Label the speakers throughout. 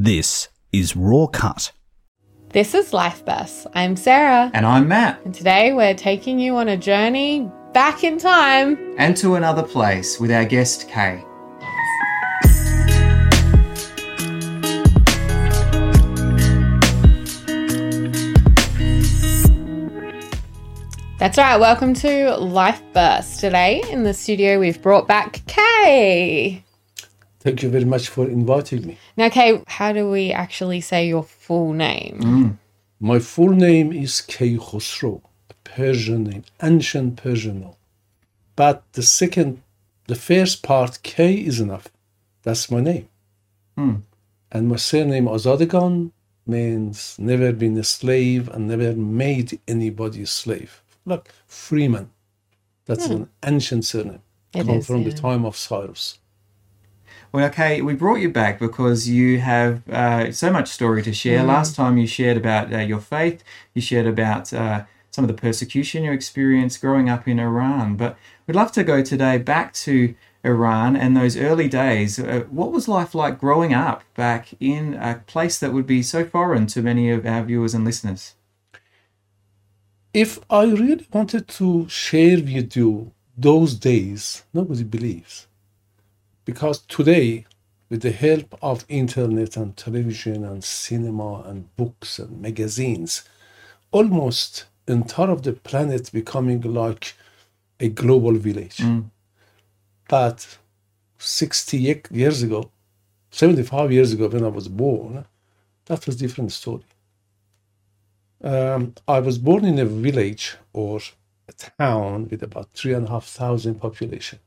Speaker 1: This is Raw Cut.
Speaker 2: This is Life Burst. I'm Sarah,
Speaker 3: And I'm Matt.
Speaker 2: and today we're taking you on a journey back in time.
Speaker 3: And to another place with our guest Kay.
Speaker 2: That's right, welcome to Life Burst. Today in the studio we've brought back Kay.
Speaker 4: Thank you very much for inviting me.
Speaker 2: Now, Kay, how do we actually say your full name? Mm.
Speaker 4: My full name is Keykhosrow, a Persian name, ancient Persian name. But the second, the first part, K is enough. That's my name. Mm. And my surname Azadegan means never been a slave and never made anybody a slave. Look, Freeman. That's hmm. an ancient surname.
Speaker 2: It
Speaker 4: Come
Speaker 2: is,
Speaker 4: from
Speaker 2: yeah.
Speaker 4: the time of Cyrus.
Speaker 3: Well, okay, we brought you back because you have uh, so much story to share. Last time you shared about uh, your faith, you shared about uh, some of the persecution you experienced growing up in Iran. But we'd love to go today back to Iran and those early days. Uh, what was life like growing up back in a place that would be so foreign to many of our viewers and listeners?
Speaker 4: if I really wanted to share with you those days, nobody believes. Because today, with the help of internet and television and cinema and books and magazines, almost entire of the planet becoming like a global village. But 60 years ago, 75 years ago when I was born, that was different story. Um, I was born in a village or a town with about three and a half thousand population.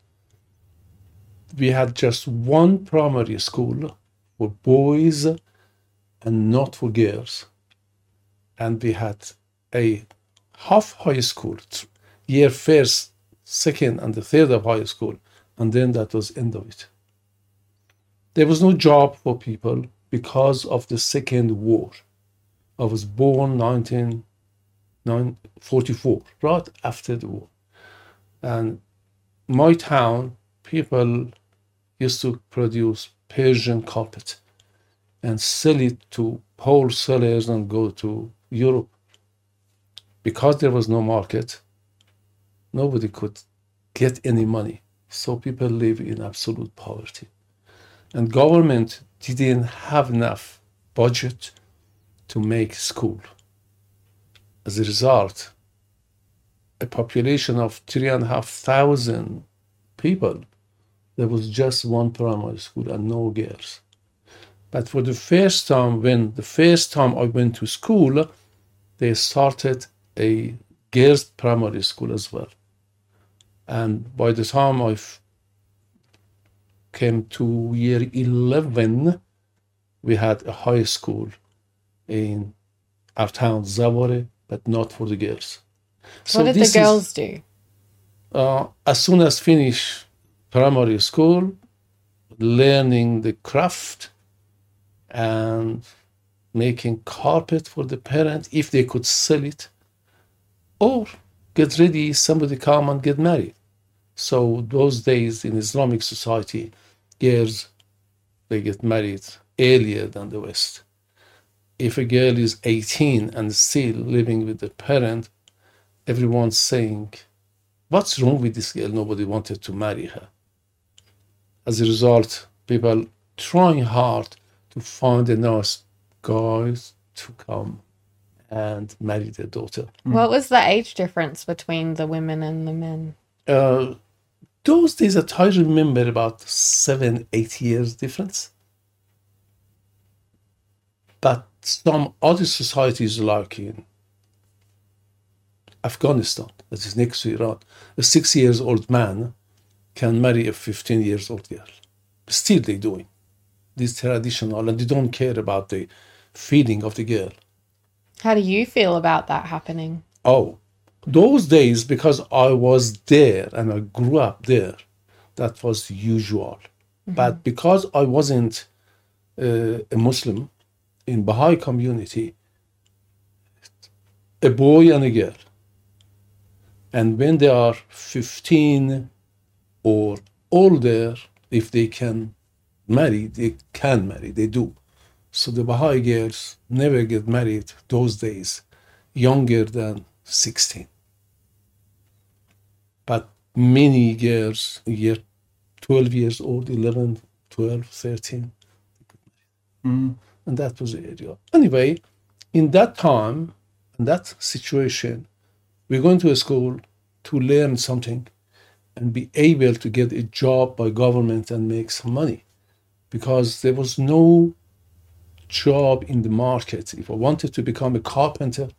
Speaker 4: We had just one primary school for boys and not for girls. And we had a half high school, year first, second, and the third of high school. And then that was end of it. There was no job for people because of the second war. I was born 1944, right after the war. And my town, people used to produce Persian carpet and sell it to wholesalers and go to Europe. Because there was no market, nobody could get any money. So people live in absolute poverty. And government didn't have enough budget to make school. As a result, a population of three and a half thousand people, there was just one primary school and no girls. But for the first time, when the first time I went to school, they started a girls' primary school as well. And by the time I came to year 11, we had a high school in our town, Zavore, but not for the girls.
Speaker 2: So what did the
Speaker 4: this is-
Speaker 2: girls do?
Speaker 4: uh, as soon as finish primary school, learning the craft and making carpet for the parent if they could sell it, or get ready, somebody come and get married. So those days in Islamic society, girls they get married earlier than the West. If a girl is 18 and still living with the parent, everyone's saying, what's wrong with this girl? Nobody wanted to marry her. As a result, people trying hard to find a nice guy to come and marry their daughter.
Speaker 2: What was the age difference between the women and the men?
Speaker 4: Uh, those days that I remember about seven, eight years difference. But some other societies like in Afghanistan, that is next to Iran, a six years old man can marry a 15 years old girl. Still they doing this traditional and they don't care about the feeling of the girl.
Speaker 2: How do you feel about that happening?
Speaker 4: Oh, those days, because I was there and I grew up there, that was usual. But because I wasn't uh, a Muslim in Baha'i community, a boy and a girl, and when they are 15 or older, if they can marry, they can marry, they do. So the Baha'i girls never get married those days, younger than 16. But many girls, year 12 years old, 11, 12, 13,
Speaker 3: Mm.
Speaker 4: and that was the area. Anyway, in that time, in that situation, we're going to a school to learn something and be able to get a job by government and make some money because there was no job in the market. If I wanted to become a carpenter,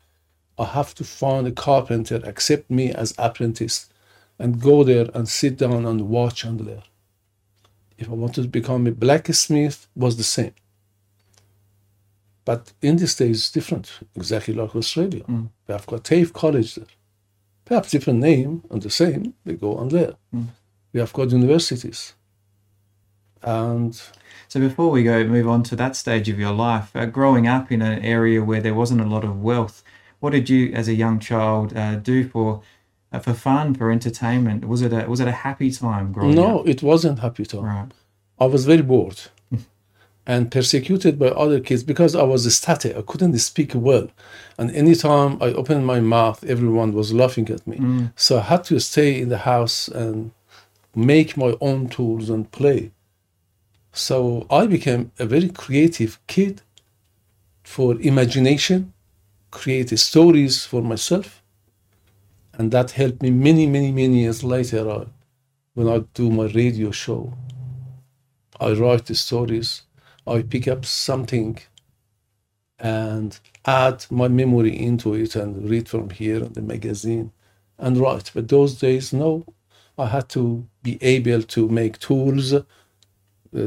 Speaker 4: I have to find a carpenter accept me as apprentice and go there and sit down and watch and learn. If I wanted to become a blacksmith, was the same. But in these days, it's different, exactly like Australia.
Speaker 3: Mm.
Speaker 4: We have got TAFE College there. Perhaps different name and the same, they go on there.
Speaker 3: Mm.
Speaker 4: We have got universities. And
Speaker 3: So before we go move on to that stage of your life, uh, growing up in an area where there wasn't a lot of wealth, what did you, as a young child, uh, do for uh, for fun, for entertainment? Was it a was it a happy time growing
Speaker 4: no,
Speaker 3: up?
Speaker 4: No, it wasn't happy time.
Speaker 3: Right.
Speaker 4: I was very bored and persecuted by other kids because I was static. I couldn't speak well. And anytime I opened my mouth, everyone was laughing at me.
Speaker 3: Mm.
Speaker 4: So I had to stay in the house and make my own tools and play. So I became a very creative kid for imagination, create stories for myself. And that helped me many, many, many years later uh, when I do my radio show. I write the stories, I pick up something and add my memory into it and read from here in the magazine and write. But those days, no, I had to be able to make tools, uh,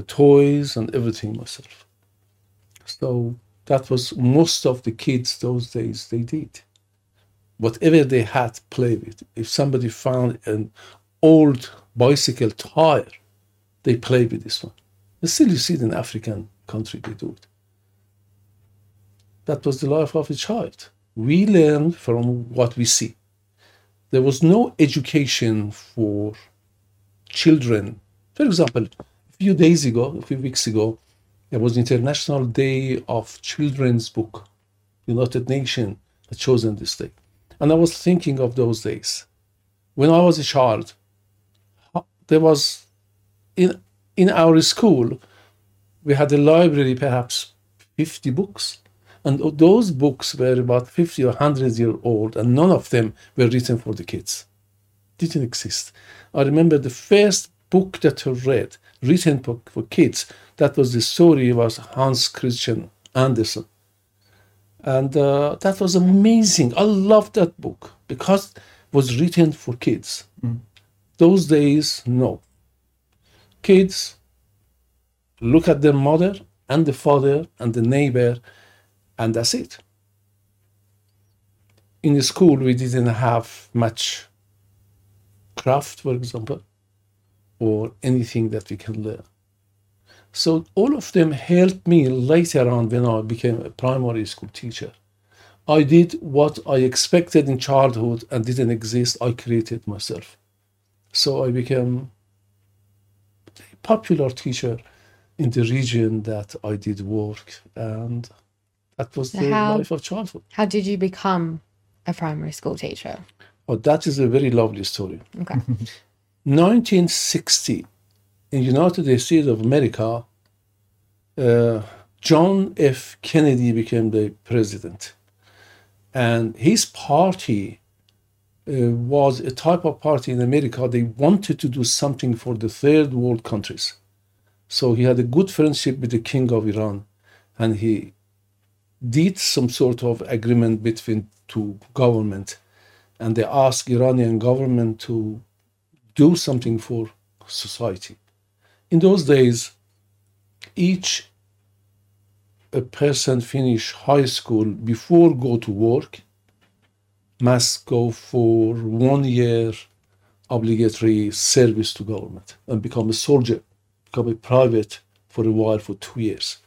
Speaker 4: toys, and everything myself. So that was most of the kids those days they did. Whatever they had, play with. If somebody found an old bicycle tire, they play with this one. And still, you see it in African country they do it. That was the life of a child. We learn from what we see. There was no education for children. For example, a few days ago, a few weeks ago, there was International Day of Children's Book. United Nations had chosen this day. And I was thinking of those days. When I was a child, there was in in our school, we had a library, perhaps 50 books. And those books were about 50 or 100 years old, and none of them were written for the kids. Didn't exist. I remember the first book that I read, written for, for kids, that was the story was Hans Christian Andersen. And uh, that was amazing. I loved that book because it was written for kids.
Speaker 3: Mm.
Speaker 4: Those days, no kids look at their mother and the father and the neighbor, and that's it. In the school, we didn't have much craft, for example, or anything that we can learn. So all of them helped me later on when I became a primary school teacher. I did what I expected in childhood and didn't exist. I created myself. So I became popular teacher in the region that I did work, and that was the
Speaker 2: How-
Speaker 4: life of childhood.
Speaker 2: How did you become a primary school teacher?
Speaker 4: Oh, that is a very lovely story.
Speaker 2: Okay.
Speaker 4: 1960, in the United States of America, uh, John F. Kennedy became the president, and his party Uh, was a type of party in America. They wanted to do something for the third world countries, so he had a good friendship with the king of Iran, and he did some sort of agreement between two government, and they asked Iranian government to do something for society. In those days, each a person finish high school before go to work must go for one year obligatory service to government and become a soldier, become a private for a while for two years.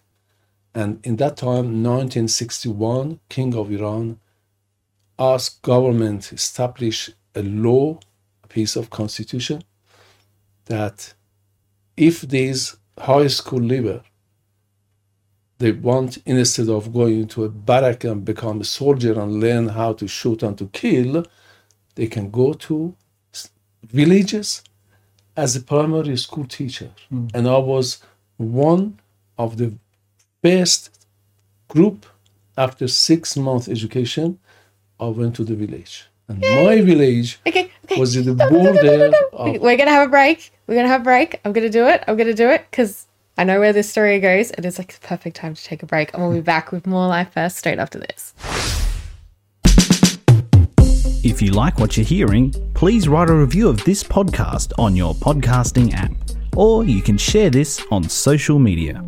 Speaker 4: And in that time, 1961, King of Iran asked government establish a law, a piece of constitution, that if these high school leaver they want instead of going to a barrack and become a soldier and learn how to shoot and to kill, they can go to villages as a primary school teacher. Hmm. And I was one of the best group after six months education. I went to the village, and my village
Speaker 2: Okay. Okay.
Speaker 4: was in the border of
Speaker 2: We're gonna have a break. We're gonna have a break. I'm gonna do it. I'm gonna do it because I know where this story goes. It is like the perfect time to take a break, and we'll be back with more Life Burst straight after this.
Speaker 1: If you like what you're hearing, please write a review of this podcast on your podcasting app, or you can share this on social media.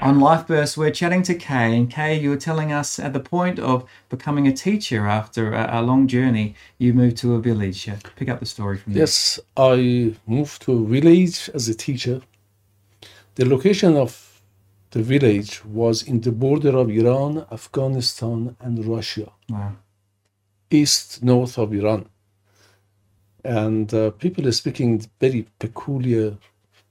Speaker 3: On Life Burst, we're chatting to Kay, and Kay, you were telling us at the point of becoming a teacher after a, a long journey, you moved to a village. Uh, Pick up the story from there.
Speaker 4: Yes, I moved to a village as a teacher. The location of the village was in the border of Iran, Afghanistan, and Russia,
Speaker 3: Wow.
Speaker 4: east north of Iran. And uh, people are speaking very peculiar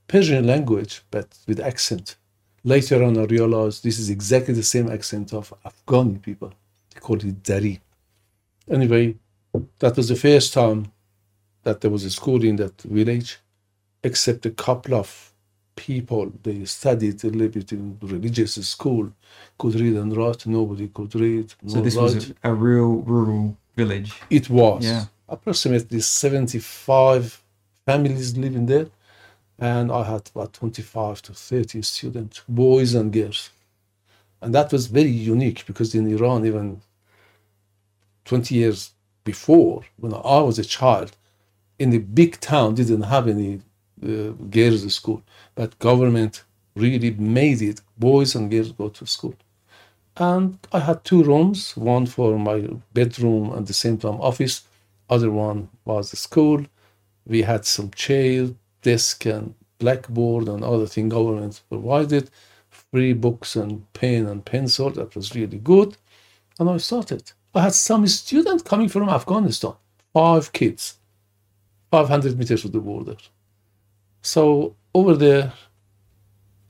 Speaker 4: Persian language, but with accent. Later on, I realized this is exactly the same accent of Afghani people. They call it Dari. Anyway, that was the first time that there was a school in that village, except a couple of people. They studied a little bit in religious school, could read and write. Nobody could read.
Speaker 3: So this
Speaker 4: write.
Speaker 3: was a, a real rural village.
Speaker 4: It was.
Speaker 3: Yeah.
Speaker 4: Approximately 75 families living there. And I had about 25 to 30 students, boys and girls. And that was very unique because in Iran, even 20 years before, when I was a child, in the big town didn't have any uh, girls' school, but government really made it boys and girls go to school. And I had two rooms, one for my bedroom and the same time office, other one was the school. We had some chair, desk and blackboard and other thing government provided, free books and pen and pencil. That was really good. And I started. I had some students coming from Afghanistan, five kids, 500 meters from the border. So over there,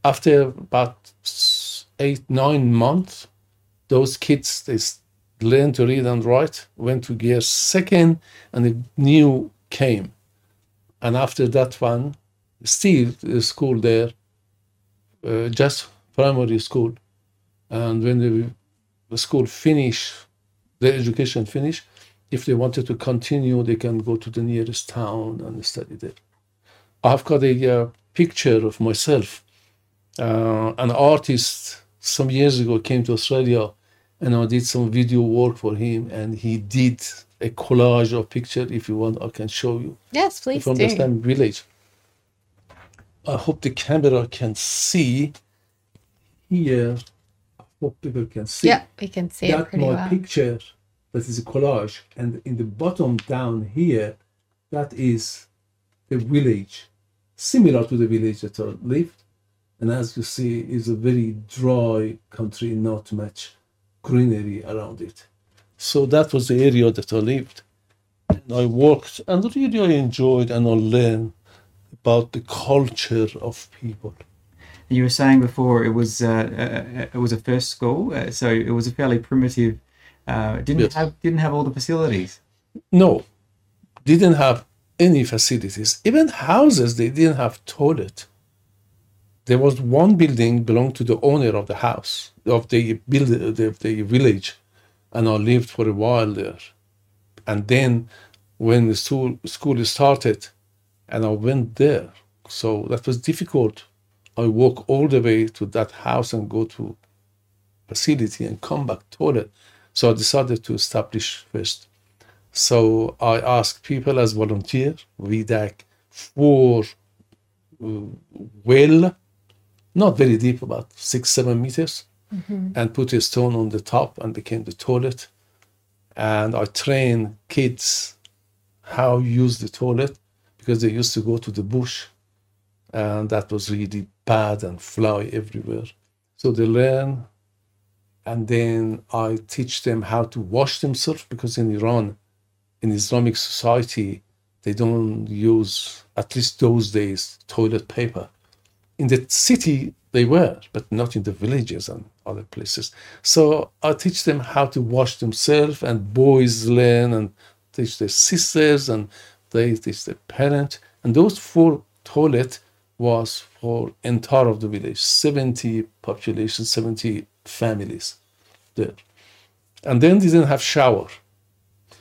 Speaker 4: after about eight, nine months, those kids, they learned to read and write, went to year second, and the new came. And after that one, still the school there, uh, just primary school. And when the, the school finish, the education finish, if they wanted to continue, they can go to the nearest town and study there. I've got a uh, picture of myself. Uh, an artist some years ago came to Australia and I did some video work for him and he did a collage of picture. If you want, I can show you
Speaker 2: Yes, please
Speaker 4: from
Speaker 2: do.
Speaker 4: the same village. I hope the camera can see here. I hope people can see
Speaker 2: Yeah, we can see it
Speaker 4: that
Speaker 2: pretty
Speaker 4: my
Speaker 2: well.
Speaker 4: picture that is a collage and in the bottom down here that is the village similar to the village that I lived and as you see is a very dry country not much greenery around it so that was the area that I lived and I worked and really I enjoyed and I learned about the culture of people
Speaker 3: You were saying before it was uh, uh, it was a first school, uh, so it was a fairly primitive. Uh, didn't
Speaker 4: Yes.
Speaker 3: have didn't have all the facilities.
Speaker 4: No, didn't have any facilities. Even houses, they didn't have toilet. There was one building belonged to the owner of the house of the build the, the village, and I lived for a while there. And then, when the school school started, and I went there, so that was difficult. I walk all the way to that house and go to facility and come back toilet. So I decided to establish first. So I asked people as volunteer, we dug four uh, well, not very deep, about six, seven meters, Mm-hmm. and put a stone on the top and became the toilet. And I trained kids how use the toilet because they used to go to the bush and that was really bad and fly everywhere. So they learn and then I teach them how to wash themselves because in Iran, in Islamic society, they don't use, at least those days, toilet paper. in the city they were, but not in the villages and other places. So I teach them how to wash themselves, and boys learn and teach their sisters, and they teach their parents. And those four toilet was for entire of the village, 70 population, 70 families there. And then they didn't have shower.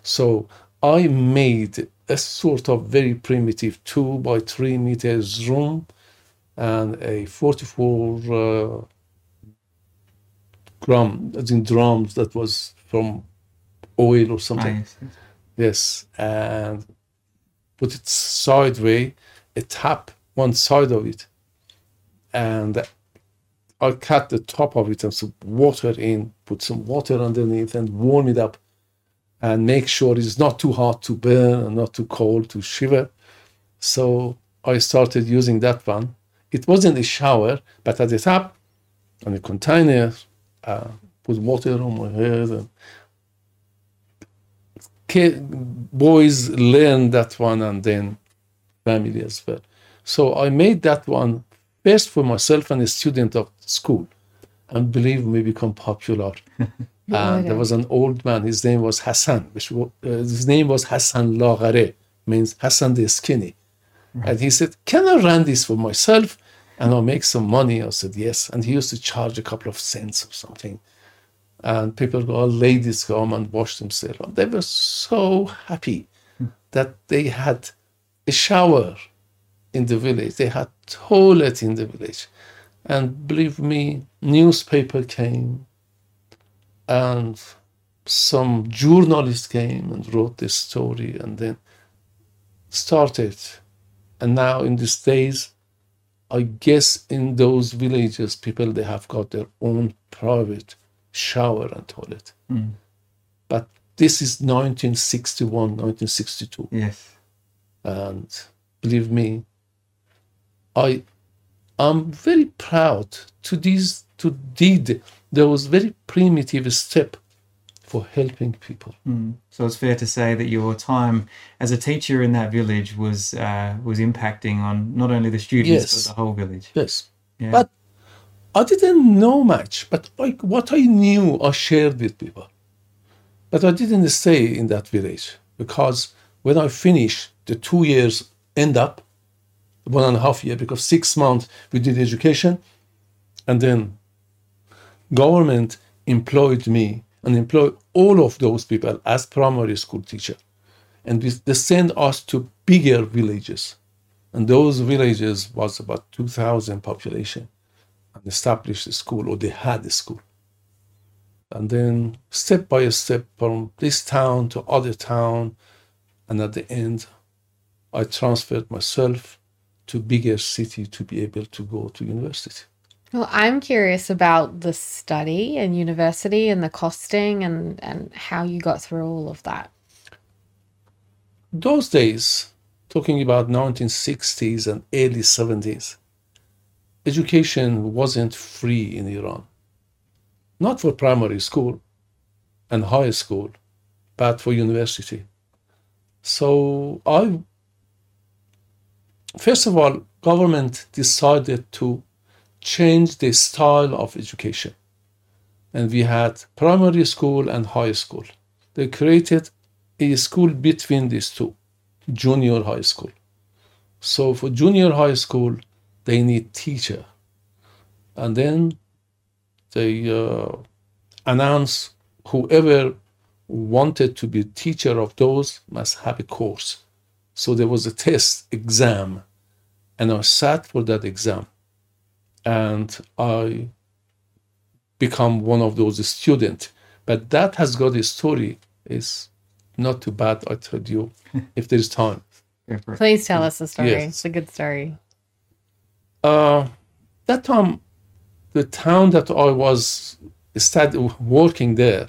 Speaker 4: So I made a sort of very primitive two by three meters room and a 44 uh, gram as in drums that was from oil or something.
Speaker 3: Ah, nice.
Speaker 4: Yes, and put it sideways, a tap one side of it, and I cut the top of it and some water in, put some water underneath, and warm it up, and make sure it's not too hot to burn and not too cold to shiver. So I started using that one. It wasn't a shower, but at the top, on a container, uh, put water on my head and boys learn that one and then family as well. So I made that one first for myself and a student of school, and believe me, become popular. and there was an old man. His name was Hassan. Which uh, his name was Hassan Lagare, means Hassan the skinny. And he said, "Can I run this for myself?" And I'll make some money. I said, yes. And he used to charge a couple of cents or something and people go, ladies come and wash themselves. And they were so happy hmm. that they had a shower in the village. They had toilet in the village. And believe me, newspaper came and some journalist came and wrote this story and then started. And now in these days, I guess in those villages, people they have got their own private shower and toilet. Mm. But this is 1961, 1962,
Speaker 3: Yes.
Speaker 4: and believe me, I am very proud to these to did those very primitive step for helping people.
Speaker 3: So it's fair to say that your time as a teacher in that village was uh, was impacting on not only the students
Speaker 4: Yes.
Speaker 3: but the whole village.
Speaker 4: Yes,
Speaker 3: Yeah.
Speaker 4: but I didn't know much. But like what I knew, I shared with people. But I didn't stay in that village because when I finished, the two years end up one and a half year because six months we did education, and then government employed me and employ all of those people as primary school teacher, and they send us to bigger villages, and those villages was about two thousand population, and established a school or they had a school. And then step by step from this town to other town and at the end i transferred myself to bigger city to be able to go to university
Speaker 2: Well, I'm curious about the study and university and the costing and, and how you got through all of that.
Speaker 4: those days talking about 1960s and early 70s education wasn't free in iran not for primary school and high school but for university so i first of all government decided to change the style of education. And we had primary school and high school. They created a school between these two junior high school. So for junior high school they need teacher. And then they uh, announce whoever wanted to be teacher of those must have a course. So there was a test exam. And i sat for that exam and i become one of those students but that has got a story is not too bad i told you if there's time
Speaker 3: Go for it.
Speaker 2: Please tell us the story.
Speaker 4: Yes.
Speaker 2: It's a good story.
Speaker 4: uh, that time, the town that I was study, working there,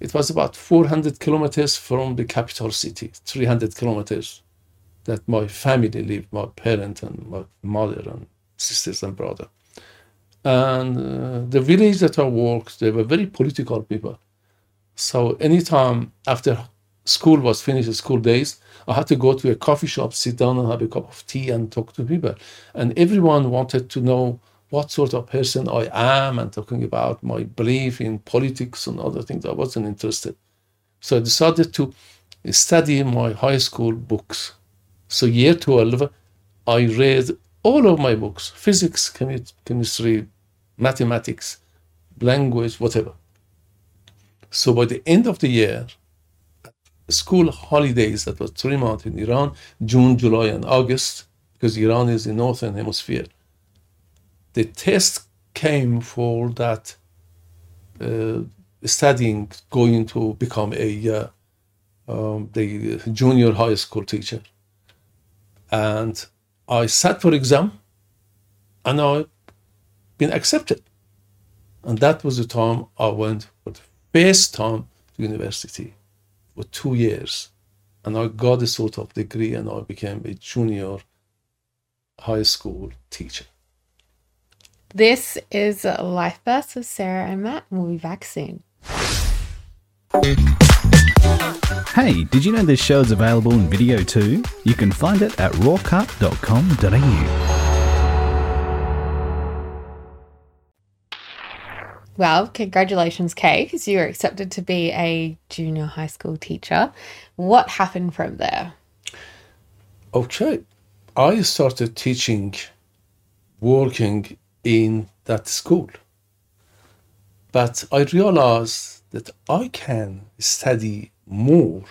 Speaker 4: it was about 400 kilometers from the capital city, 300 kilometers that my family lived, my parent and my mother and sisters and brother. And uh, the village that I worked, they were very political people. So anytime after school was finished, school days, I had to go to a coffee shop, sit down and have a cup of tea and talk to people. And everyone wanted to know what sort of person I am and talking about my belief in politics and other things. I wasn't interested. So I decided to study my high school books. So year 12, I read all of my books, physics, chemi- chemistry, mathematics, language, whatever. So by the end of the year, school holidays that was three months in Iran, June, July, and August, because Iran is in the northern hemisphere. The test came for that uh, studying, going to become a uh, um, the junior high school teacher, and I sat for exam, and I been accepted, and that was the time I went for the first time to university for two years, and I got a sort of degree, and I became a junior high school teacher.
Speaker 2: This is Life Burst with Sarah and Matt, and we'll be back soon.
Speaker 1: Hey, did you know this show is available in video too? You can find it at rawcut.com.au.
Speaker 2: Well, congratulations, Kay, because you were accepted to be a junior high school teacher. What happened from there?
Speaker 4: Oh, okay, I started teaching, working in that school. But I realized that I can study more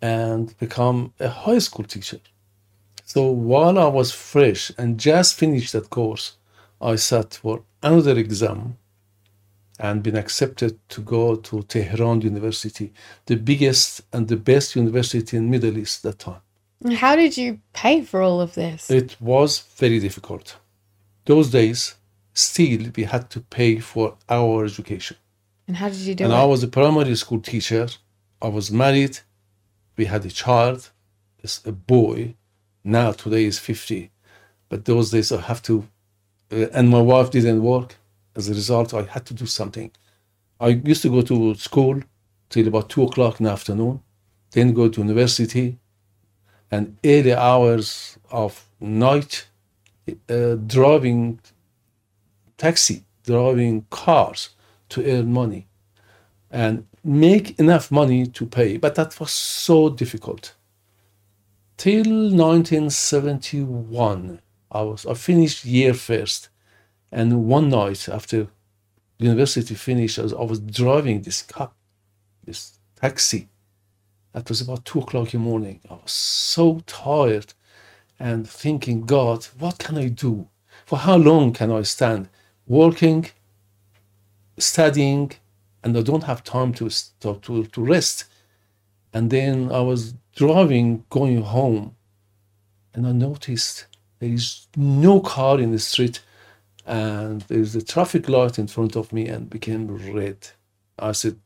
Speaker 4: and become a high school teacher. So while I was fresh and just finished that course, I sat for another exam and been accepted to go to Tehran University, the biggest and the best university in Middle East at that time.
Speaker 2: How did you pay for all of this?
Speaker 4: It was very difficult. Those days, still we had to pay for our education.
Speaker 2: And how did you do
Speaker 4: and
Speaker 2: it?
Speaker 4: I was a primary school teacher. I was married. We had a child, a boy. Now today is 50. But those days I have to, uh, and my wife didn't work. As a result, I had to do something. I used to go to school till about two o'clock in the afternoon, then go to university, and early hours of night uh, driving taxi, driving cars to earn money and make enough money to pay. But that was so difficult. Till 1971, I was I finished year first, and one night after university finished, I was, I was driving this car, this taxi. That was about two o'clock in the morning. I was so tired and thinking, God, what can I do? For how long can I stand working, studying, and I don't have time to, to, to, to rest? And then I was driving, going home, and I noticed there is no car in the street, and there's a traffic light in front of me and became red. I said,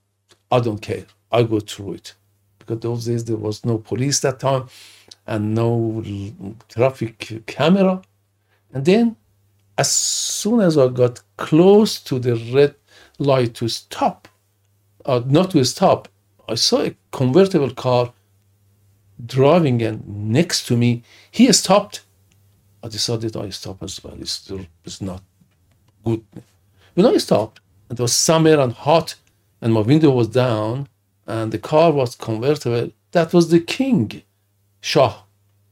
Speaker 4: I don't care. I go through it. Because those days there was no police that time and no traffic camera. And then, as soon as I got close to the red light to stop, uh, not to stop, I saw a convertible car driving and next to me. He stopped. I decided I stop as well. It's, it's not good. When I stopped, and it was summer and hot, and my window was down, and the car was convertible. That was the king, Shah,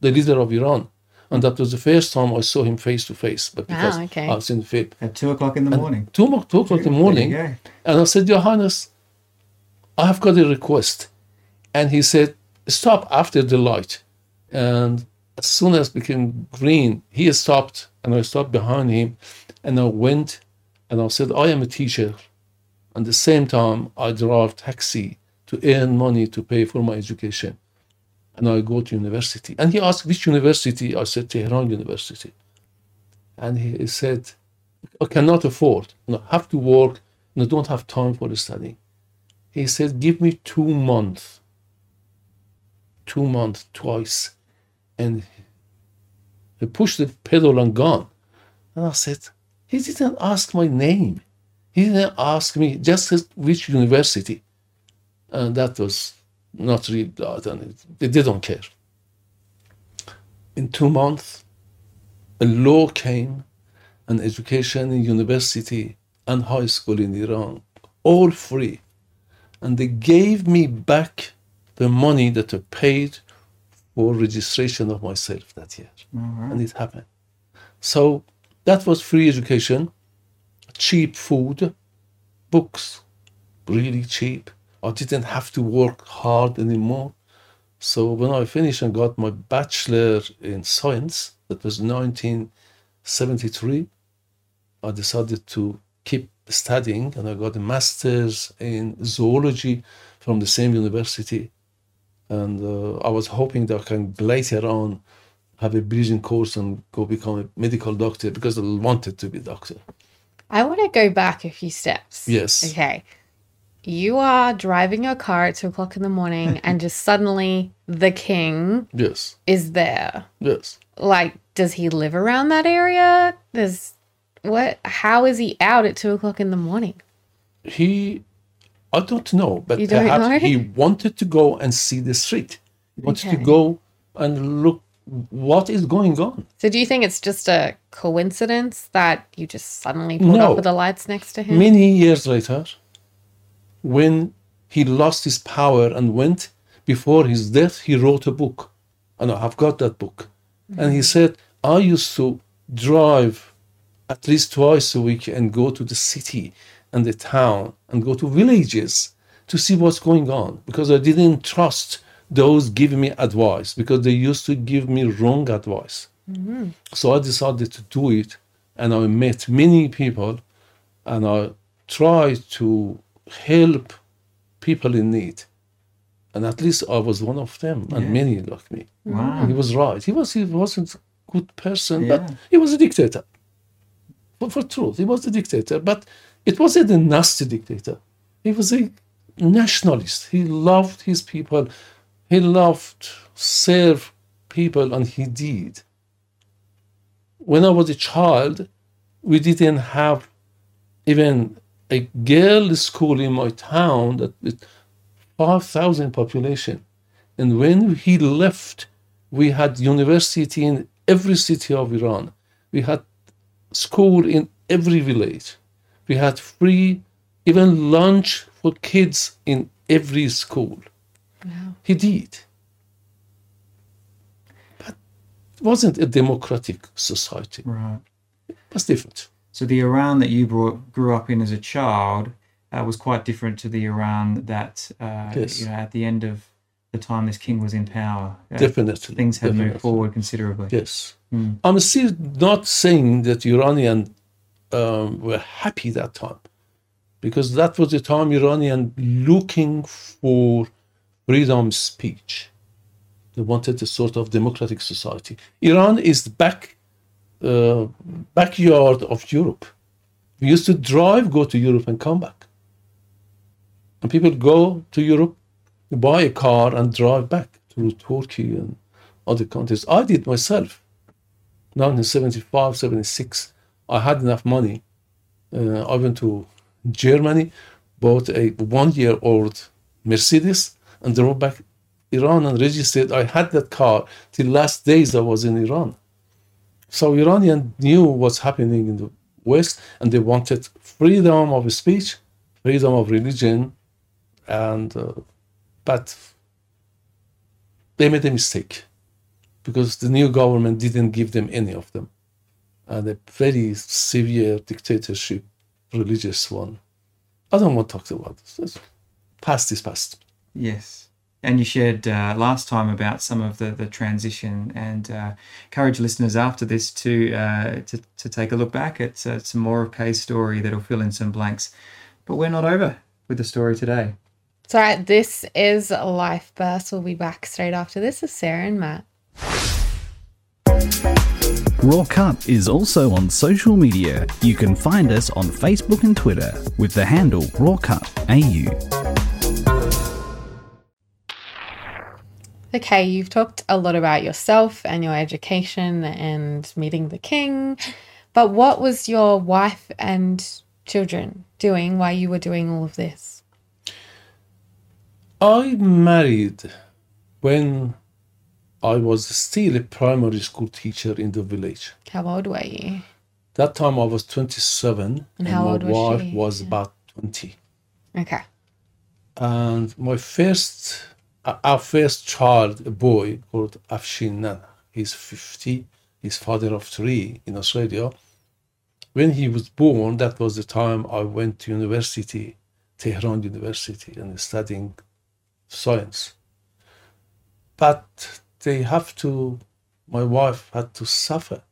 Speaker 4: the leader of Iran. And that was the first time I saw him face to face. But ah, because
Speaker 2: Wow, okay.
Speaker 4: I was in the film.
Speaker 3: At two o'clock in the morning.
Speaker 4: Two, mo- two o'clock in the morning. And I said, Your Highness, I have got a request. And he said, Stop after the light. And as soon as it became green, he stopped and I stopped behind him. And I went and I said, I am a teacher. And at the same time, I drive taxi to earn money to pay for my education. And I go to university. And he asked, Which university? I said, Tehran University. And he said, I cannot afford. I have to work and I don't have time for the study. He said, Give me two months. Two months, twice. And he pushed the pedal and gone. And I said, He didn't ask my name. He didn't ask me just which university. And that was not real blood, and they, they don't care. In two months, a law came, and education in university and high school in Iran, all free, and they gave me back the money that I paid for registration of myself that year, mm-hmm. and it happened. So that was free education, cheap food, books, really cheap. I didn't have to work hard anymore. So when I finished and got my bachelor in science, that was 1973, I decided to keep studying and I got a master's in zoology from the same university. And uh, I was hoping that I can later on have a bridging course and go become a medical doctor because I wanted to be a doctor.
Speaker 2: I want to go back a few steps.
Speaker 4: Yes.
Speaker 2: Okay. You are driving your car at two o'clock in the morning, and just suddenly the king
Speaker 4: Yes.
Speaker 2: is there.
Speaker 4: Yes.
Speaker 2: Like, does he live around that area? Does what? How is he out at two o'clock in the morning?
Speaker 4: he i don't know but
Speaker 2: don't
Speaker 4: perhaps
Speaker 2: know?
Speaker 4: he wanted to go and see the street he wanted
Speaker 2: Okay.
Speaker 4: to go and look what is going on
Speaker 2: So, do you think it's just a coincidence that you just suddenly pulled
Speaker 4: No.
Speaker 2: up with the lights next to him?
Speaker 4: many years later when he lost his power and went before his death he wrote a book. And i have got that book. And he mm-hmm. said i used to drive at least twice a week and go to the city and the town and go to villages to see what's going on because i didn't trust those giving me advice because they used to give me wrong advice. Mm-hmm. So i decided to do it and i met many people and I tried to help people in need. And at least I was one of them, and many like me.
Speaker 3: Wow.
Speaker 4: He was right. He was he wasn't a good person,
Speaker 3: Yeah.
Speaker 4: but he was a dictator. For, for truth, he was a dictator, but it wasn't a nasty dictator. He was a nationalist. He loved his people. He loved serve people, and he did. When I was a child, we didn't have even a girl school in my town that with 5,000 population. And when he left, we had university in every city of Iran. We had school in every village. We had free, even lunch for kids in every school. Wow. He did. But it wasn't a democratic society.
Speaker 3: Right.
Speaker 4: It was different.
Speaker 3: So the Iran that you brought, grew up in as a child uh, was quite different to the Iran that uh,
Speaker 4: Yes.
Speaker 3: you know at the end of the time this king was in power. Uh,
Speaker 4: Definitely.
Speaker 3: things had moved forward considerably.
Speaker 4: Yes.
Speaker 3: Mm.
Speaker 4: I'm still not saying that Iranian um, were happy that time, because that was the time Iranian looking for freedom of speech. They wanted a sort of democratic society. Iran is back uh, backyard of Europe. We used to drive, go to Europe, and come back. And people go to Europe, buy a car, and drive back to Turkey and other countries. I did myself. 1975, 76, I had enough money. Uh, I went to Germany, bought a one-year-old Mercedes, and drove back Iran and registered. I had that car till last days I was in Iran. So Iranian knew what's happening in the West, and they wanted freedom of speech, freedom of religion, and uh, but they made a mistake because the new government didn't give them any of them, and a very severe dictatorship, religious one. I don't want to talk about this. Past is past.
Speaker 3: Yes. And you shared uh, last time about some of the, the transition and uh, encourage listeners after this to, uh, to to take a look back at uh, some more of Kay's story that'll fill in some blanks. But we're not over with the story today.
Speaker 2: It's all right. This is Life Burst. We'll be back straight after this with Sarah and Matt.
Speaker 1: Raw Cut is also on social media. You can find us on Facebook and Twitter with the handle RawCutAU.
Speaker 2: Okay, you've talked a lot about yourself and your education and meeting the king, but what was your wife and children doing while you were doing all of this?
Speaker 4: I married when I was still a primary school teacher in the village.
Speaker 2: How old were you?
Speaker 4: That time I was 27
Speaker 2: And how
Speaker 4: my
Speaker 2: was
Speaker 4: wife was
Speaker 2: Yeah.
Speaker 4: about 20.
Speaker 2: Okay.
Speaker 4: And my first, Uh, our first child, a boy called Afshin Nana, he's 50, he's father of three in Australia. When he was born, that was the time I went to university, Tehran University, and studying science. But they have to, my wife had to suffer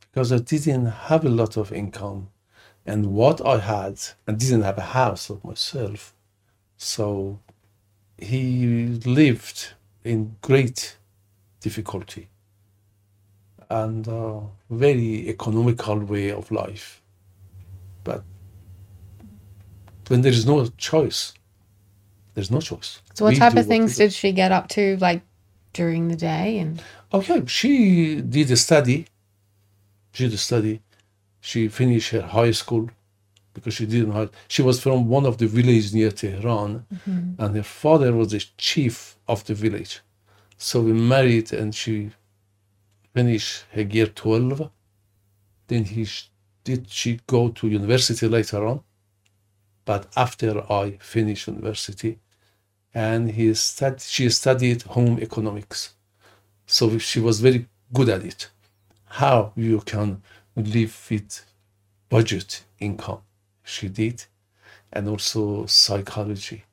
Speaker 4: because I didn't have a lot of income. And what I had, I didn't have a house of myself. So he lived in great difficulty and uh, very economical way of life. But when there is no choice, there's no choice.
Speaker 2: So what
Speaker 4: We
Speaker 2: type of things did she get up to like during the day and
Speaker 4: Okay, she did a study. She did a study. She finished her high school because she didn't have. She was from one of the villages near Tehran, mm-hmm. and her father was the chief of the village. So we married, and she finished her year twelve. Then he did she go to university later on, but after I finished university, and he stud- she studied home economics. So she was very good at it. How you can live with budget income, she did, and also psychology.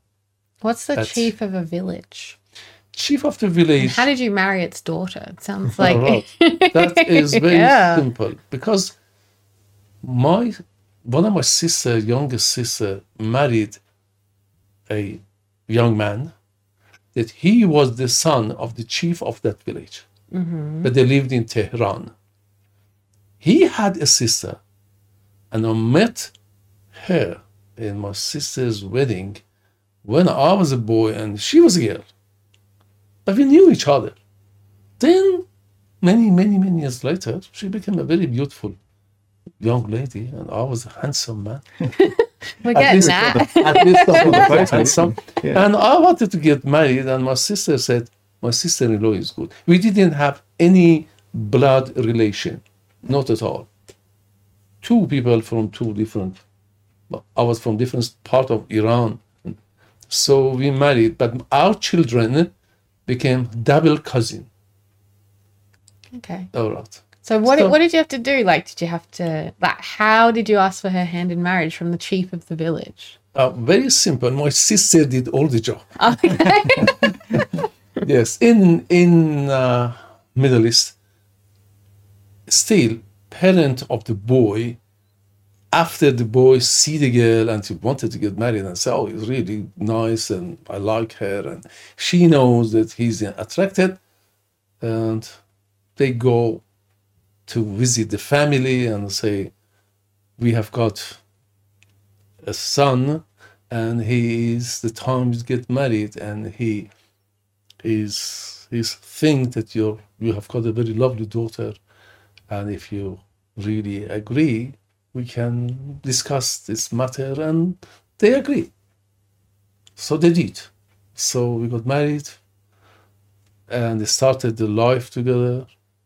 Speaker 2: what's the
Speaker 4: That's-
Speaker 2: chief of a village?
Speaker 4: Chief of the
Speaker 2: And
Speaker 4: village.
Speaker 2: how did you marry its daughter? It sounds like
Speaker 4: Alright. that is very
Speaker 2: Yeah.
Speaker 4: simple because my one of my sister, youngest sister, married a young man that he was the son of the chief of that village, mm-hmm. but they lived in Tehran. He had a sister, and I met her in my sister's wedding when I was a boy and she was a girl. But we knew each other. Then, many, many, many years later, she became a very beautiful young lady, and I was a handsome man.
Speaker 2: we're
Speaker 4: At
Speaker 2: getting
Speaker 4: least-
Speaker 2: that.
Speaker 4: At least I was
Speaker 3: photo,
Speaker 4: handsome.
Speaker 3: Yeah.
Speaker 4: And I wanted to get married, and my sister said, My sister in law is good. We didn't have any blood relation, not at all. Two people from two different, well, I was from different part of Iran. So we married, but our children became double cousin.
Speaker 2: Okay.
Speaker 4: All right.
Speaker 2: So what
Speaker 4: So-
Speaker 2: what did you have to do? Like did you have to like how did you ask for her hand in marriage from the chief of the village?
Speaker 4: Uh, very simple. My sister did all the job.
Speaker 2: Okay.
Speaker 4: yes in in uh, middle east still parent of the boy after the boy see the girl and she wanted to get married and say oh it's really nice and i like her and she knows that he's attracted and they go to visit the family and say we have got a son and he is the time to get married and he is is think that you're you have got a very lovely daughter and if you really agree we can discuss this matter and they agree. So they did. So we got married and they started the life together.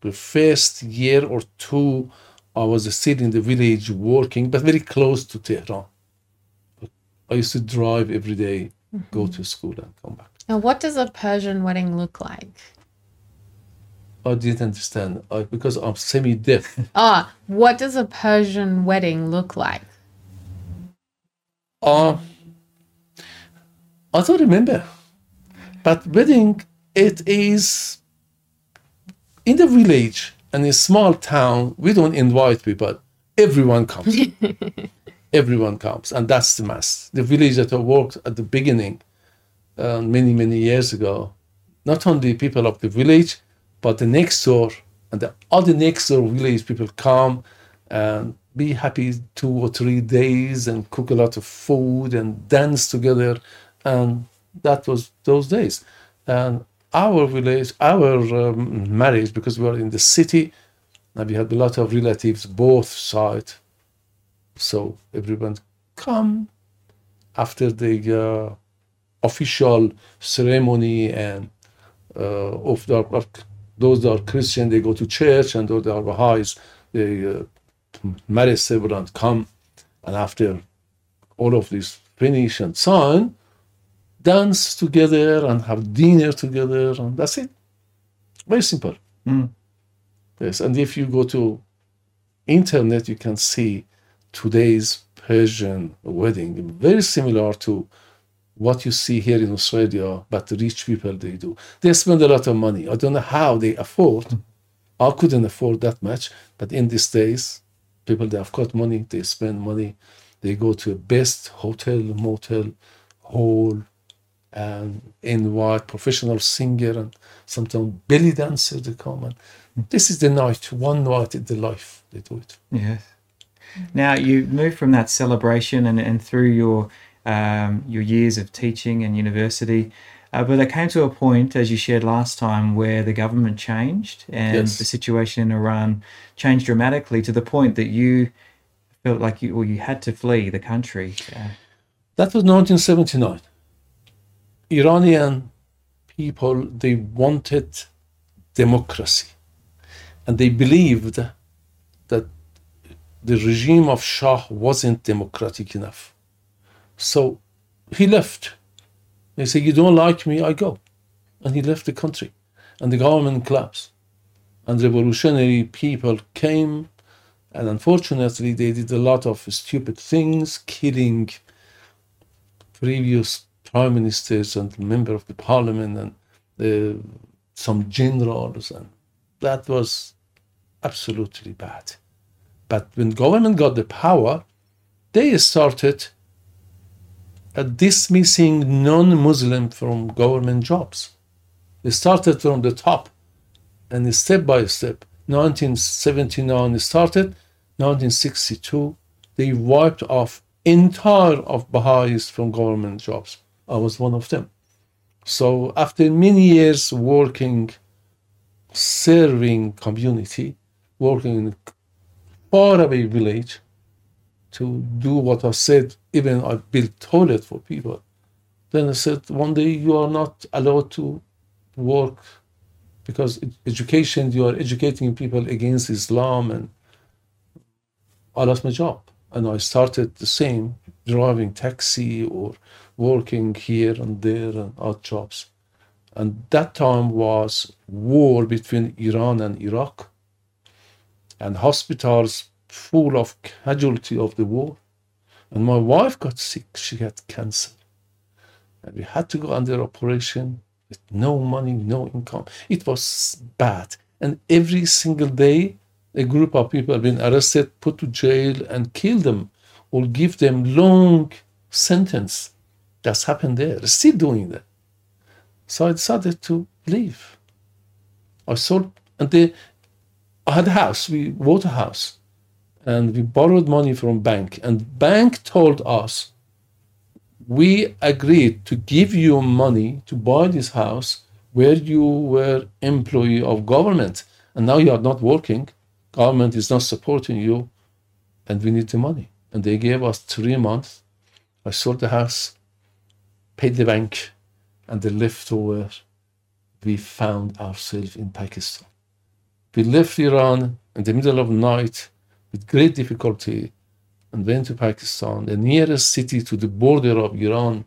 Speaker 4: The first year or two i was still in the village working but very close to tehran. I used to drive every day, go mm-hmm. to school and come back.
Speaker 2: Now what does a Persian wedding look like?
Speaker 4: I didn't understand I, because I'm semi-deaf.
Speaker 2: Ah, what does a Persian wedding look like?
Speaker 4: Uh, I don't remember, but wedding it is in the village and in a small town. We don't invite people; everyone comes. everyone comes, and that's the mass. The village that I worked at the beginning, uh, many many years ago, not only people of the village, but the next door and the other next door village people come and be happy two or three days and cook a lot of food and dance together. And that was those days. And our village our um, marriage because we were in the city and we had a lot of relatives both sides so everyone come after the uh, official ceremony and uh, of the, of those that are Christian, they go to church, and those that are Baha'is, they uh, marry several and come, and after all of this finish and so on, dance together and have dinner together, and that's it. Very simple.
Speaker 3: Mm.
Speaker 4: Yes, and if you go to internet, you can see today's Persian wedding, very similar to what you see here in Australia, but the rich people they do. They spend a lot of money. I don't know how they afford. I couldn't afford that much, but in these days, people they have got money, they spend money, they go to a best hotel, motel, hall, and invite professional singer and sometimes belly dancer to come. And this is the night, one night in the life they do it.
Speaker 3: Yes. Now you move from that celebration and, and through your um, your years of teaching and university, uh, but there came to a point, as you shared last time, where the government changed and
Speaker 4: Yes.
Speaker 3: the situation in Iran changed dramatically to the point that you felt like you or you had to flee the country. Uh,
Speaker 4: That was 1979. Iranian people they wanted democracy, and they believed that the regime of Shah wasn't democratic enough. So he left. They said, "You don't like me, I go," and he left the country, and the government collapsed, and revolutionary people came, and unfortunately they did a lot of stupid things, killing previous prime ministers and member of the parliament and uh, some generals. And that was absolutely bad. But when government got the power they started dismissing non-muslim from government jobs It started from the top and step by step 1979 started 1962 they wiped off entire of Baha'is from government jobs. I was one of them. So after many years working, serving community, working in a faraway village to do what I said, even I built toilet for people. Then I said, one day you are not allowed to work because education, you are educating people against Islam and I lost my job and I started the same, driving taxi or working here and there and odd jobs. And that time was war between Iran and Iraq, and hospitals full of casualty of the war. And my wife got sick; she had cancer, and we had to go under operation with no money, no income. It was bad, and every single day a group of people have been arrested, put to jail, and kill them or give them long sentence. That's happened there. Still doing that. So I decided to leave. I sold, and they, I had a house. We bought a house, and we borrowed money from bank. And bank told us, we agreed to give you money to buy this house where you were employee of government, and now you are not working. Government is not supporting you. And we need the money. And they gave us three months. I sold the house paid the bank and the leftover we found ourselves in pakistan. We left iran in the middle of night with great difficulty and went to pakistan the nearest city to the border of iran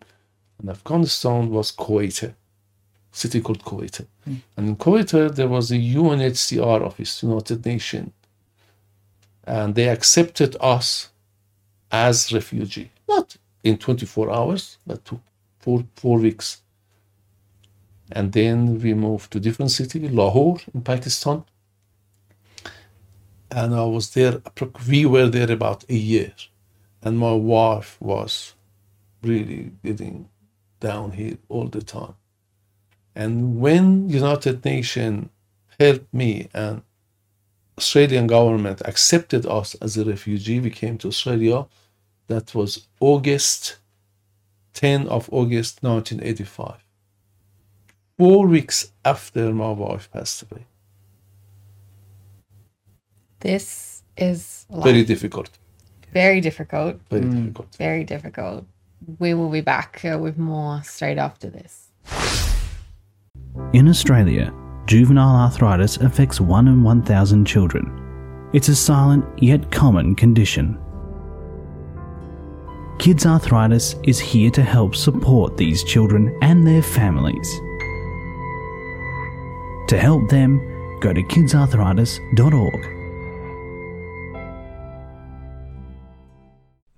Speaker 4: and afghanistan was Quetta city called Quetta. Hmm. And in Quetta, there was a UNHCR office, United Nations, and they accepted us as refugee. Not in 24 hours, but took four, four weeks. And then we moved to different city, Lahore in Pakistan. And I was there, we were there about a year. And my wife was really getting downhill all the time. And when United Nations helped me and Australian government accepted us as a refugee, we came to Australia. That was August 10 of August 1985. Four weeks after my wife passed away.
Speaker 2: This is a.
Speaker 4: Very difficult.
Speaker 2: very difficult.
Speaker 4: Very
Speaker 3: Mm.
Speaker 4: difficult.
Speaker 2: Very difficult. we will be back uh, with more straight after this.
Speaker 1: In Australia, juvenile arthritis affects 1 in 1,000 children. It's a silent yet common condition. Kids Arthritis is here to help support these children and their families. To help them, go to kidsarthritis.org.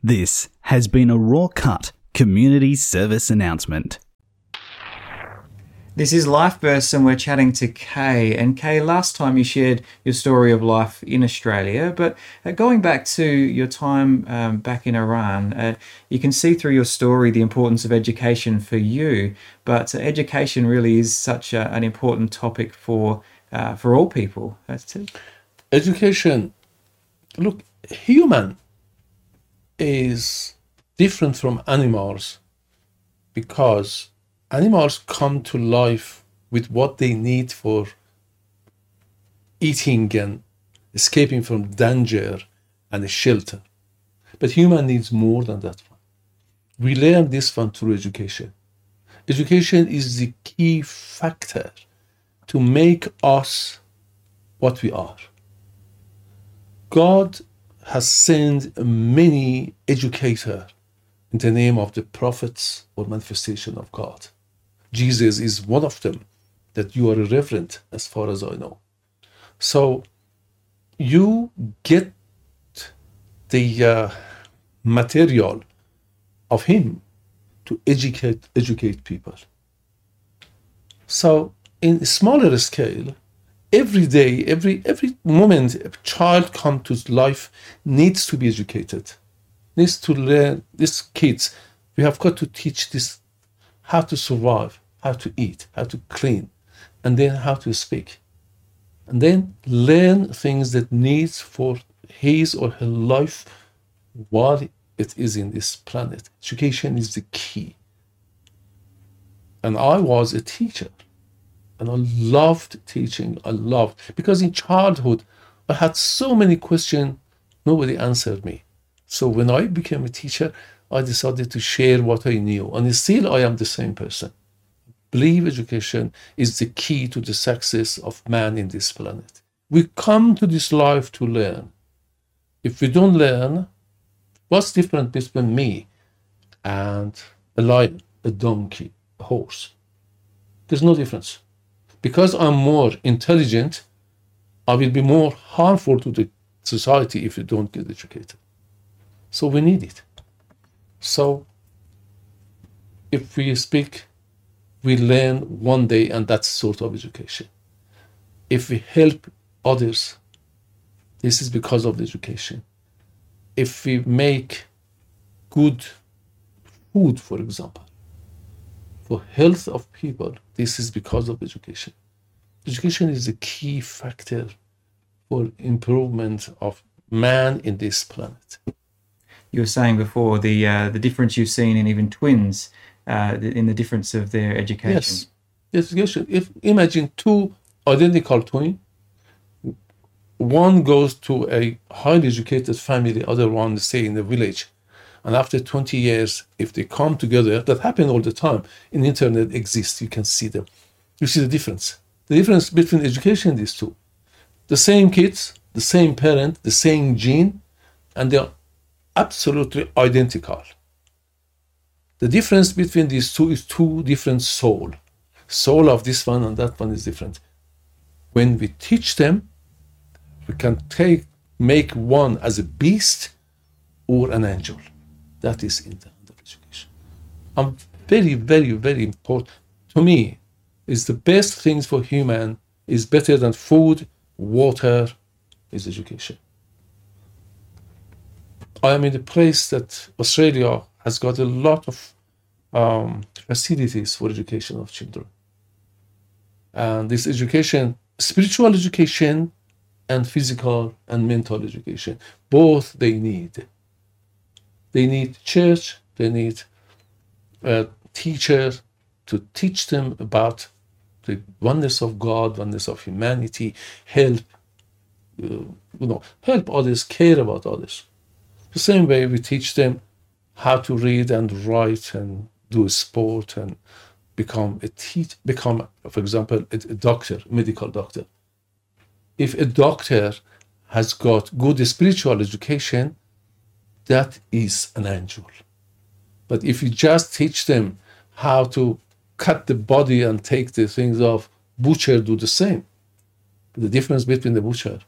Speaker 1: This has been a RawCut community service announcement.
Speaker 3: This is Life Bursts, and we're chatting to Kay. And Kay, last time you shared your story of life in Australia, but uh, going back to your time um, back in Iran, uh, you can see through your story the importance of education for you. But uh, education really is such a, an important topic for uh, for all people. That's it.
Speaker 4: Education, look, human is different from animals because animals come to life with what they need for eating and escaping from danger and a shelter. But human needs more than that one. We learn this one through education. Education is the key factor to make us what we are. God has sent many educators in the name of the prophets or manifestation of God. Jesus is one of them that you are a reverend, as far as I know. So you get the uh, material of him to educate educate people. So in smaller scale, every day, every every moment a child comes to life needs to be educated, needs to learn. These kids, we have got to teach this how to survive, how to eat, how to clean, and then how to speak. And then learn things that needs for his or her life while it is in this planet. Education is the key. And I was a teacher. And I loved teaching. I loved because in childhood I had so many questions, nobody answered me. So when I became a teacher, I decided to share what I knew. And still I am the same person. Believe education is the key to the success of man in this planet. We come to this life to learn. If we don't learn, what's different between me and a lion, a donkey, a horse? There's no difference. Because I'm more intelligent, I will be more harmful to the society if you don't get educated. So we need it. So if we speak, we learn one day, and that's sort of education. If we help others, this is because of the education. If we make good food, for example, for health of people, this is because of education. Education is a key factor for improvement of man in this planet
Speaker 3: you were saying before the uh, the difference you've seen in even twins uh, in the difference of their education.
Speaker 4: Yes, education. If imagine two identical twins, one goes to a highly educated family, other one stay in the village, and after 20 years, if they come together, that happen all the time. In the internet exists, you can see them. You see the difference. The difference between education these two. The same kids, the same parent, the same gene, and they are absolutely identical. The difference between these two is two different soul. Soul of this one and that one is different. When we teach them, we can take make one as a beast or an angel. That is in the education. I'm very, very, very important. To me, is the best things for human is better than food, water, is education. I am in a place that Australia has got a lot of um, facilities for education of children. And this education, spiritual education and physical and mental education, both they need. They need church, they need a teacher to teach them about the oneness of God, oneness of humanity, help, uh, you know, help others, care about others. The same way we teach them how to read and write and do sport and become a teach, become, for example, a, a doctor, medical doctor. If a doctor has got good spiritual education, that is an angel. But if you just teach them how to cut the body and take the things off, butcher do the same. The difference between the butcher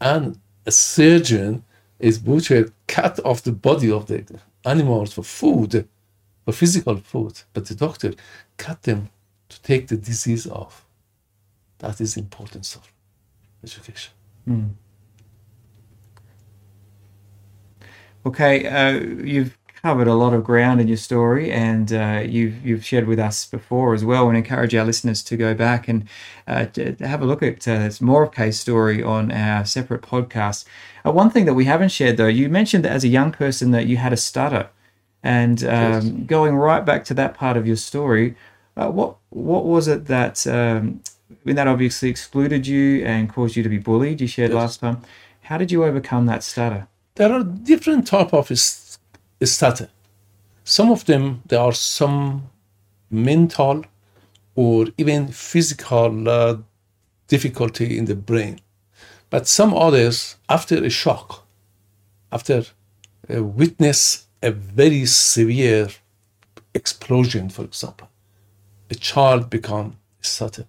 Speaker 4: and a surgeon is butcher cut off the body of the animals for food, for physical food, but the doctor cut them to take the disease off. That is importance of education. Hmm.
Speaker 3: Okay, uh, you've covered a lot of ground in your story, and uh, you've you've shared with us before as well. And encourage our listeners to go back and uh, have a look at uh, more of Kay's story on our separate podcast. Uh, one thing that we haven't shared, though, you mentioned that as a young person that you had a stutter, and um, going right back to that part of your story, uh, what what was it that um, mean, that obviously excluded you and caused you to be bullied? You shared
Speaker 4: Yes.
Speaker 3: last time. How did you overcome that stutter?
Speaker 4: There are different type of stutter. Some of them there are some mental or even physical uh, difficulty in the brain, but some others after a shock, after uh, witness a very severe explosion, for example, a child become stutter.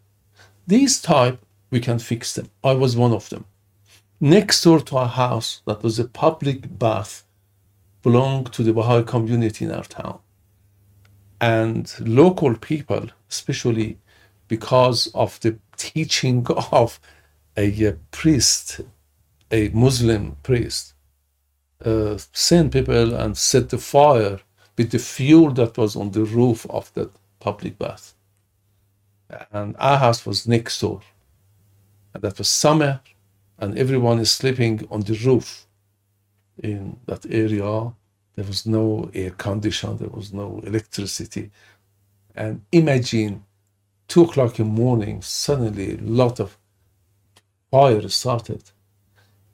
Speaker 4: These type we can fix them. I was one of them next door to our house that was a public bath belonged to the Baha'i community in our town. And local people, especially because of the teaching of a, priest, a Muslim priest, uh, sent people and set the fire with the fuel that was on the roof of that public bath. And our house was next door. And that was summer, and everyone is sleeping on the roof in that area. There was no air condition, there was no electricity. And imagine two o'clock in the morning, suddenly a lot of fire started.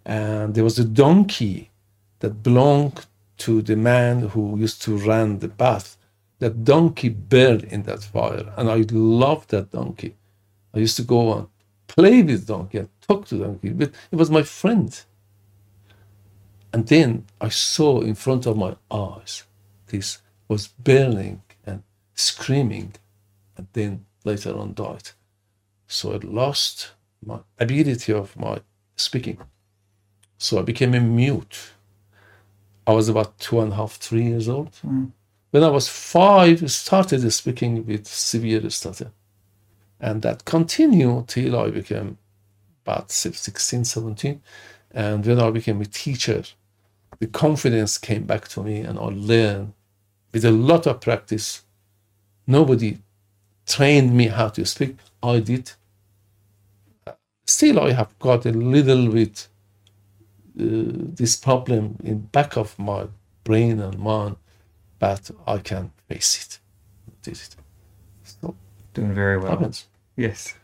Speaker 4: And there was a donkey that belonged to the man who used to run the bath. That donkey burned in that fire. And I loved that donkey. I used to go and play with donkey and talk to them, but it was my friend. And then I saw in front of my eyes this was burning and screaming, and then later on died. So I lost my ability of my speaking. So I became a mute. I was about two and a half, three years old. Hmm. When I was five, I started speaking with severe stutter. And that continued till I became about 16, 17. And when I became a teacher, the confidence came back to me and I learned with a lot of practice. Nobody trained me how to speak. I did. Still, I have got a little bit uh, this problem in back of my brain and mind, but I can face it. Did it. So
Speaker 3: Doing very well.
Speaker 4: happens.
Speaker 3: Yes.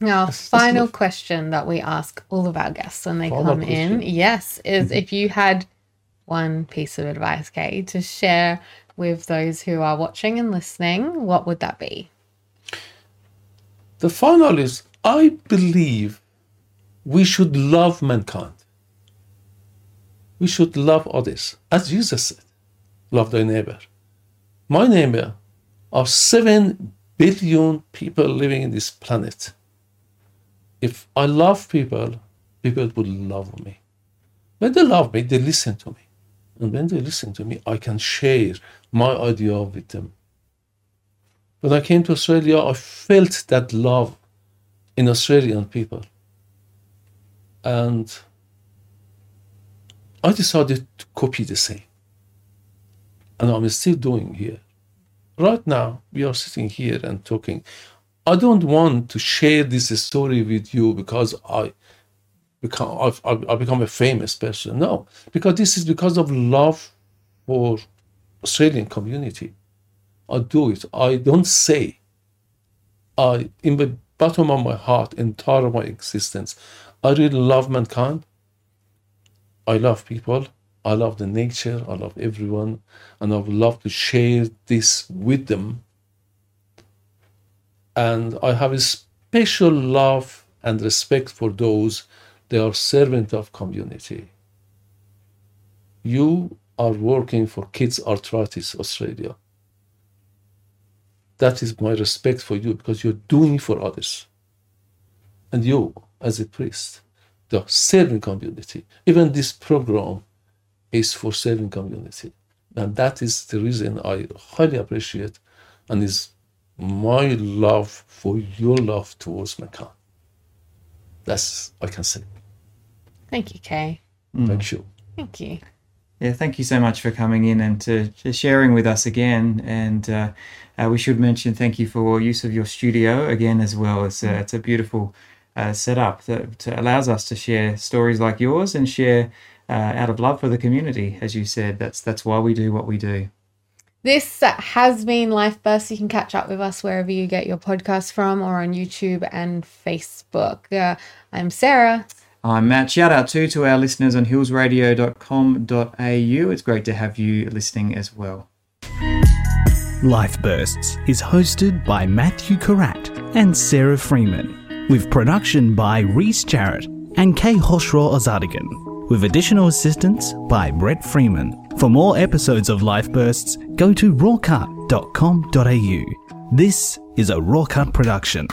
Speaker 4: That's
Speaker 2: final question that we ask all of our guests when they
Speaker 4: Final
Speaker 2: come in, yes, is mm-hmm. if you had one piece of advice, Kay, to share with those who are watching and listening, what would that be?
Speaker 4: The final is I believe we should love mankind. We should love others. As Jesus said, love thy neighbor. My neighbor are 7 billion people living in this planet. If I love people, people will love me. When they love me, they listen to me. And when they listen to me, I can share my idea with them. When I came to Australia, I felt that love in Australian people. And I decided to copy the same. And I'm still doing here. Right now, we are sitting here and talking. I don't want to share this story with you because I become I've, I've become a famous person. No, because this is because of love for Australian community. I do it. I don't say. I in the bottom of my heart, entire of my existence, I really love mankind. I love people. I love the nature, I love everyone, and I would love to share this with them. And I have a special love and respect for those they are servant of community. You are working for Kids Arthritis Australia. That is my respect for you because you're doing for others. And you, as a priest, the serving community. Even this program is for serving community. And that is the reason I highly appreciate and is my love for your love towards Mecca. That's I can say.
Speaker 2: Thank you, Kay.
Speaker 4: Thank you.
Speaker 2: Thank you.
Speaker 3: Yeah, thank you so much for coming in and to, to sharing with us again. And uh, uh, we should mention thank you for use of your studio again as well. It's a, it's a beautiful uh, setup that, that allows us to share stories like yours and share uh, out of love for the community. As you said, that's that's why we do what we do.
Speaker 2: This has been Life Burst. You can catch up with us wherever you get your podcast from or on YouTube and Facebook. Uh, I'm Sarah.
Speaker 3: I'm Matt. Shout out too to our listeners on hillsradio.com.au. It's great to have you listening as well.
Speaker 1: Life Bursts is hosted by Matthew Karat and Sarah Freeman, with production by Reese Jarrett and Keykhosrow Azadegan, with additional assistance by Brett Freeman. For more episodes of Life Bursts, go to rawcut.com.au. This is a Rawcut production.